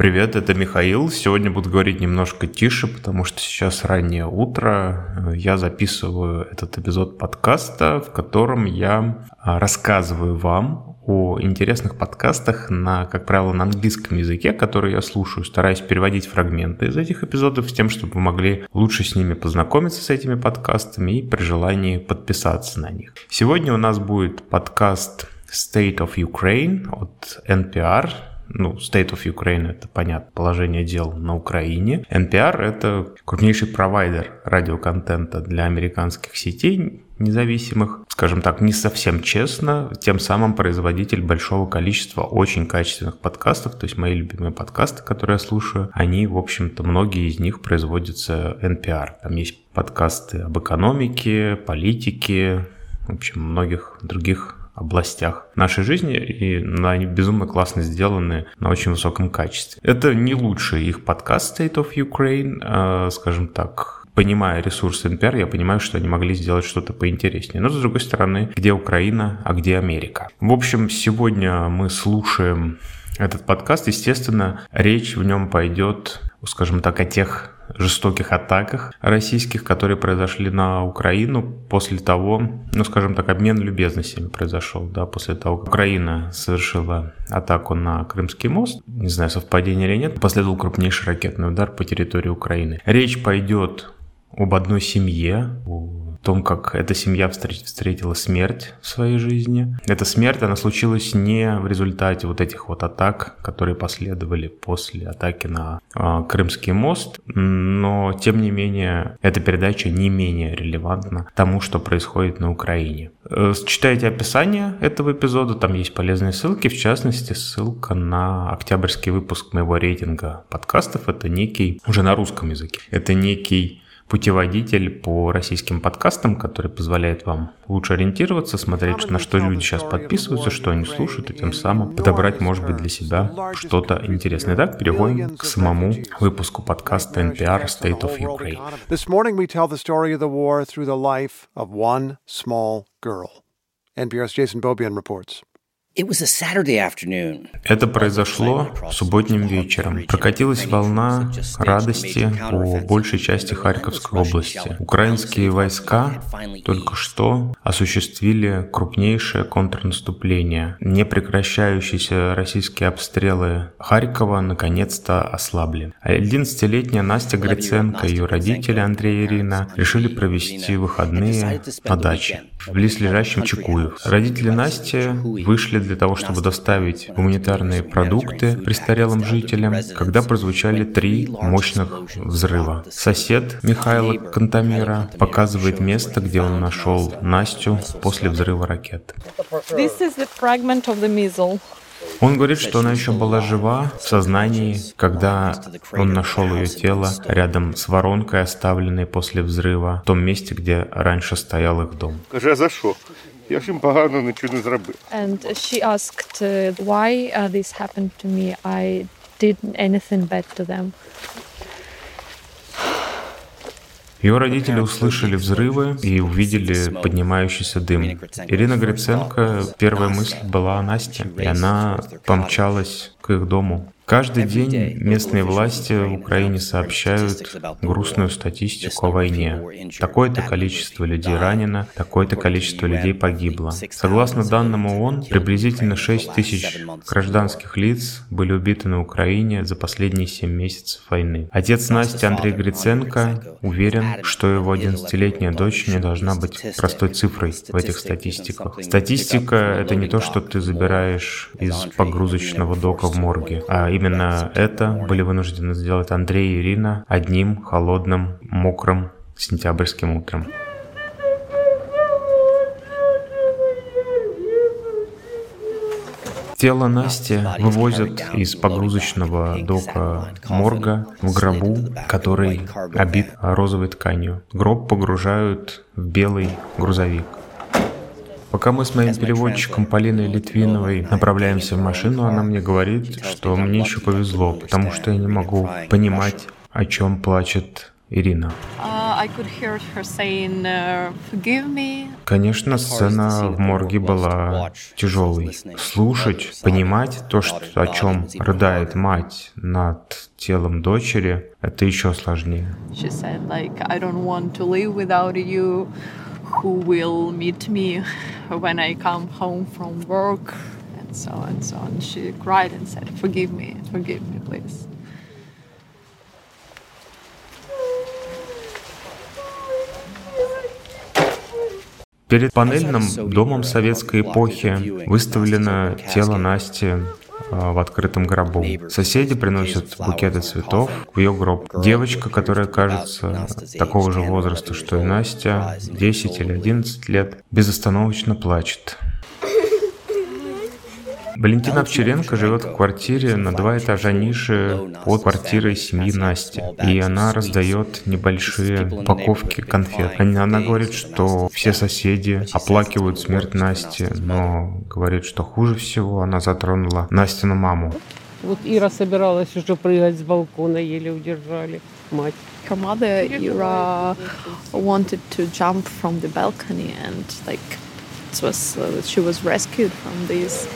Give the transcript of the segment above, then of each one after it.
Привет, это Михаил. Сегодня буду говорить немножко тише, потому что сейчас раннее утро. Я записываю этот эпизод подкаста, в котором я а, рассказываю вам о интересных подкастах на, как правило, на английском языке, которые я слушаю, стараюсь переводить фрагменты из этих эпизодов с тем, чтобы вы могли лучше с ними познакомиться с этими подкастами и при желании подписаться на них. Сегодня у нас будет подкаст State of Ukraine от NPR, ну, State of Ukraine — это, понятно, положение дел на Украине. NPR — это крупнейший провайдер радиоконтента для американских сетей независимых. Скажем так, не совсем честно, тем самым производитель большого количества очень качественных подкастов, то есть мои любимые подкасты, которые я слушаю, они, в общем-то, многие из них производятся NPR. Там есть подкасты об экономике, политике, в общем, многих других областях нашей жизни, и они безумно классно сделаны на очень высоком качестве. Это не лучший их подкаст State of Ukraine, а, скажем так, понимая ресурсы NPR, я понимаю, что они могли сделать что-то поинтереснее. Но, с другой стороны, где Украина, а где Америка? В общем, сегодня мы слушаем этот подкаст. Естественно, речь в нем пойдет, скажем так, о тех жестоких атаках российских, которые произошли на Украину после того, ну, скажем так, обмен любезностями произошел, да, после того, как Украина совершила атаку на Крымский мост, не знаю, совпадение или нет, последовал крупнейший ракетный удар по территории Украины. Речь пойдет об одной семье, о том, как эта семья встретила смерть в своей жизни. Эта смерть, она случилась не в результате вот этих вот атак, которые последовали после атаки на э, Крымский мост, но тем не менее эта передача не менее релевантна тому, что происходит на Украине. Э, читайте описание этого эпизода, там есть полезные ссылки, в частности ссылка на октябрьский выпуск моего рейтинга подкастов, это некий, уже на русском языке, это некий путеводитель по российским подкастам, который позволяет вам лучше ориентироваться, смотреть, на что люди сейчас подписываются, что они слушают, и тем самым подобрать, может быть, для себя что-то интересное. Итак, переходим к самому выпуску подкаста NPR State of Ukraine. NPR's Jason Bobian reports. Это произошло субботним вечером. Прокатилась волна радости по большей части Харьковской области. Украинские войска только что осуществили крупнейшее контрнаступление. Непрекращающиеся российские обстрелы Харькова наконец-то ослабли. 11-летняя Настя Гриценко и ее родители Андрей и Ирина решили провести выходные на даче в близлежащем Чекуев. Родители Насти вышли для того, чтобы доставить гуманитарные продукты престарелым жителям, когда прозвучали три мощных взрыва. Сосед Михаила Кантамира показывает место, где он нашел Настю после взрыва ракет. Он говорит, что она еще была жива в сознании, когда он нашел ее тело рядом с воронкой, оставленной после взрыва, в том месте, где раньше стоял их дом. Каже, за что? Я ж їм погано нічого не зробив. And she asked uh, why uh, this happened to me. I did anything bad to them. Ее родители услышали взрывы и увидели поднимающийся дым. Ирина Гриценко, первая мысль была о Насте, и она помчалась к их дому. Каждый день местные власти в Украине сообщают грустную статистику о войне. Такое-то количество людей ранено, такое-то количество людей погибло. Согласно данным ООН, приблизительно 6 тысяч гражданских лиц были убиты на Украине за последние 7 месяцев войны. Отец Насти Андрей Гриценко уверен, что его 11-летняя дочь не должна быть простой цифрой в этих статистиках. Статистика — это не то, что ты забираешь из погрузочного дока в морге, а Именно это были вынуждены сделать Андрей и Ирина одним холодным, мокрым сентябрьским утром. Тело Насти вывозят из погрузочного дока морга в гробу, который обит розовой тканью. Гроб погружают в белый грузовик. Пока мы с моим переводчиком Полиной Литвиновой направляемся в машину, она мне говорит, что мне еще повезло, потому что я не могу понимать, о чем плачет Ирина. Uh, Конечно, сцена в морге была тяжелой. Слушать, понимать то, что, о чем рыдает мать над телом дочери, это еще сложнее. Who will meet me when I come home from work and so on and so on. She cried and said, Forgive me, forgive me, please. Перед панельным домом советской эпохи выставлено тело Насти а, в открытом гробу. Соседи приносят букеты цветов в ее гроб. Девочка, которая кажется такого же возраста, что и Настя, 10 или 11 лет, безостановочно плачет. Валентина Овчаренко живет в квартире на два этажа ниже под квартирой семьи Насти. И она раздает небольшие упаковки конфет. Она говорит, что все соседи оплакивают смерть Насти, но говорит, что хуже всего она затронула Настину маму. Вот Ира собиралась уже прыгать с балкона, еле удержали мать. Her mother, Ira, wanted to jump from the balcony and like it was, uh, she was rescued from this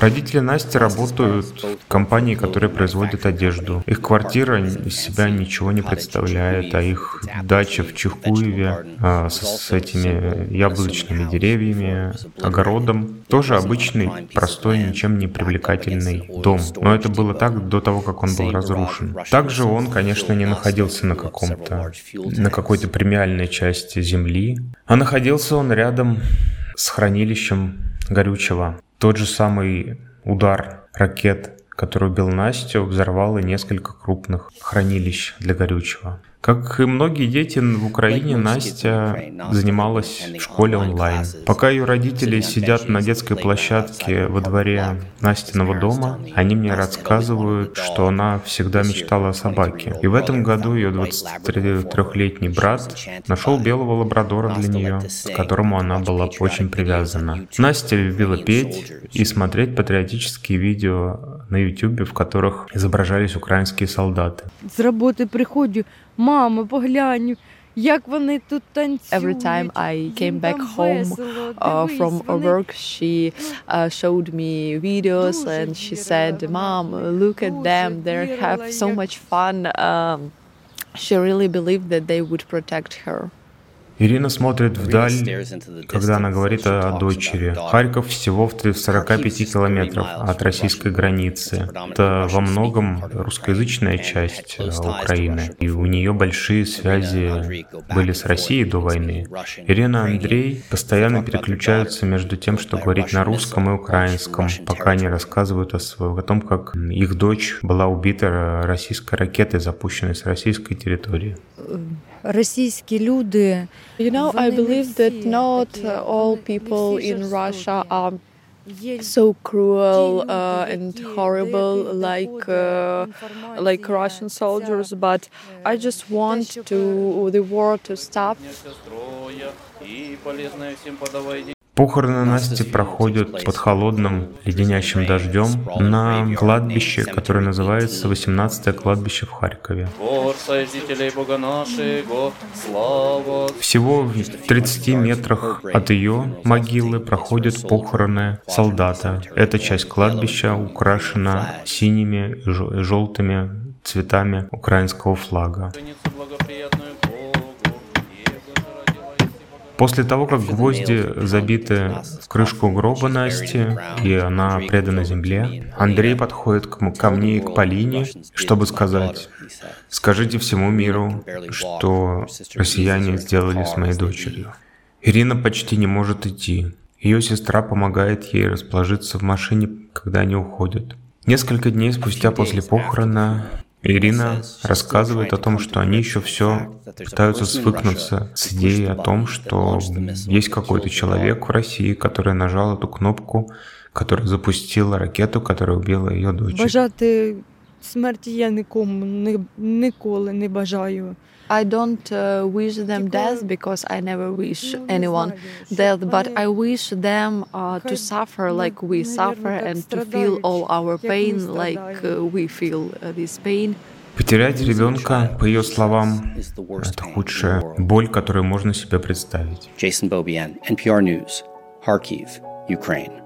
Родители Насти работают в компании, которая производит одежду. Их квартира из себя ничего не представляет, а их дача в Чехуеве а, с, с этими яблочными деревьями, огородом, тоже обычный, простой, ничем не привлекательный дом. Но это было так до того, как он был разрушен. Также он, конечно, не находился на каком-то, на какой-то премиальной части земли, а находился он рядом с хранилищем горючего. Тот же самый удар ракет, который убил Настю, взорвал и несколько крупных хранилищ для горючего. Как и многие дети в Украине, Настя занималась в школе онлайн. Пока ее родители сидят на детской площадке во дворе Настиного дома, они мне рассказывают, что она всегда мечтала о собаке. И в этом году ее 23-летний брат нашел белого лабрадора для нее, к которому она была очень привязана. Настя любила петь и смотреть патриотические видео на YouTube, в которых изображались украинские солдаты. С работы приходю, Мамо, поглянь, як вони тут танцюють. Every time I came back home uh, from work, she uh, showed me videos and she said, "Mom, look at them. They have so much fun." Um, she really believed that they would protect her. Ирина смотрит вдаль, когда она говорит о дочери. Харьков всего в 45 километров от российской границы. Это во многом русскоязычная часть э, Украины. И у нее большие связи были с Россией до войны. Ирина и Андрей постоянно переключаются между тем, что говорить на русском и украинском, пока они рассказывают о, своем, о том, как их дочь была убита российской ракетой, запущенной с российской территории. Російські люди You know, I believe that not all people in Russia are so cruel uh, and horrible like uh, like Russian soldiers, but I just want to the war to stop. Похороны Насти проходят под холодным леденящим дождем на кладбище, которое называется 18-е кладбище в Харькове. Всего в 30 метрах от ее могилы проходят похороны солдата. Эта часть кладбища украшена синими и желтыми цветами украинского флага. После того, как гвозди забиты в крышку гроба Насти, и она предана земле, Андрей подходит ко мне и к Полине, чтобы сказать, скажите всему миру, что россияне сделали с моей дочерью. Ирина почти не может идти. Ее сестра помогает ей расположиться в машине, когда они уходят. Несколько дней спустя после похорона Ирина рассказывает о том, что они еще все пытаются свыкнуться с идеей о том, что есть какой-то человек в России, который нажал эту кнопку, которая запустила ракету, которая убила ее дочь. Бажати смерті я нікому ніколи не бажаю. I don't uh, wish them death because I never wish anyone death, but I wish them uh, to suffer like we suffer and to feel all our pain like uh, we feel uh, this pain. Потерять ребенка, по ее словам, это худшая боль, которую можно себе представить. Jason Beaubien, NPR News, Kharkiv, Ukraine.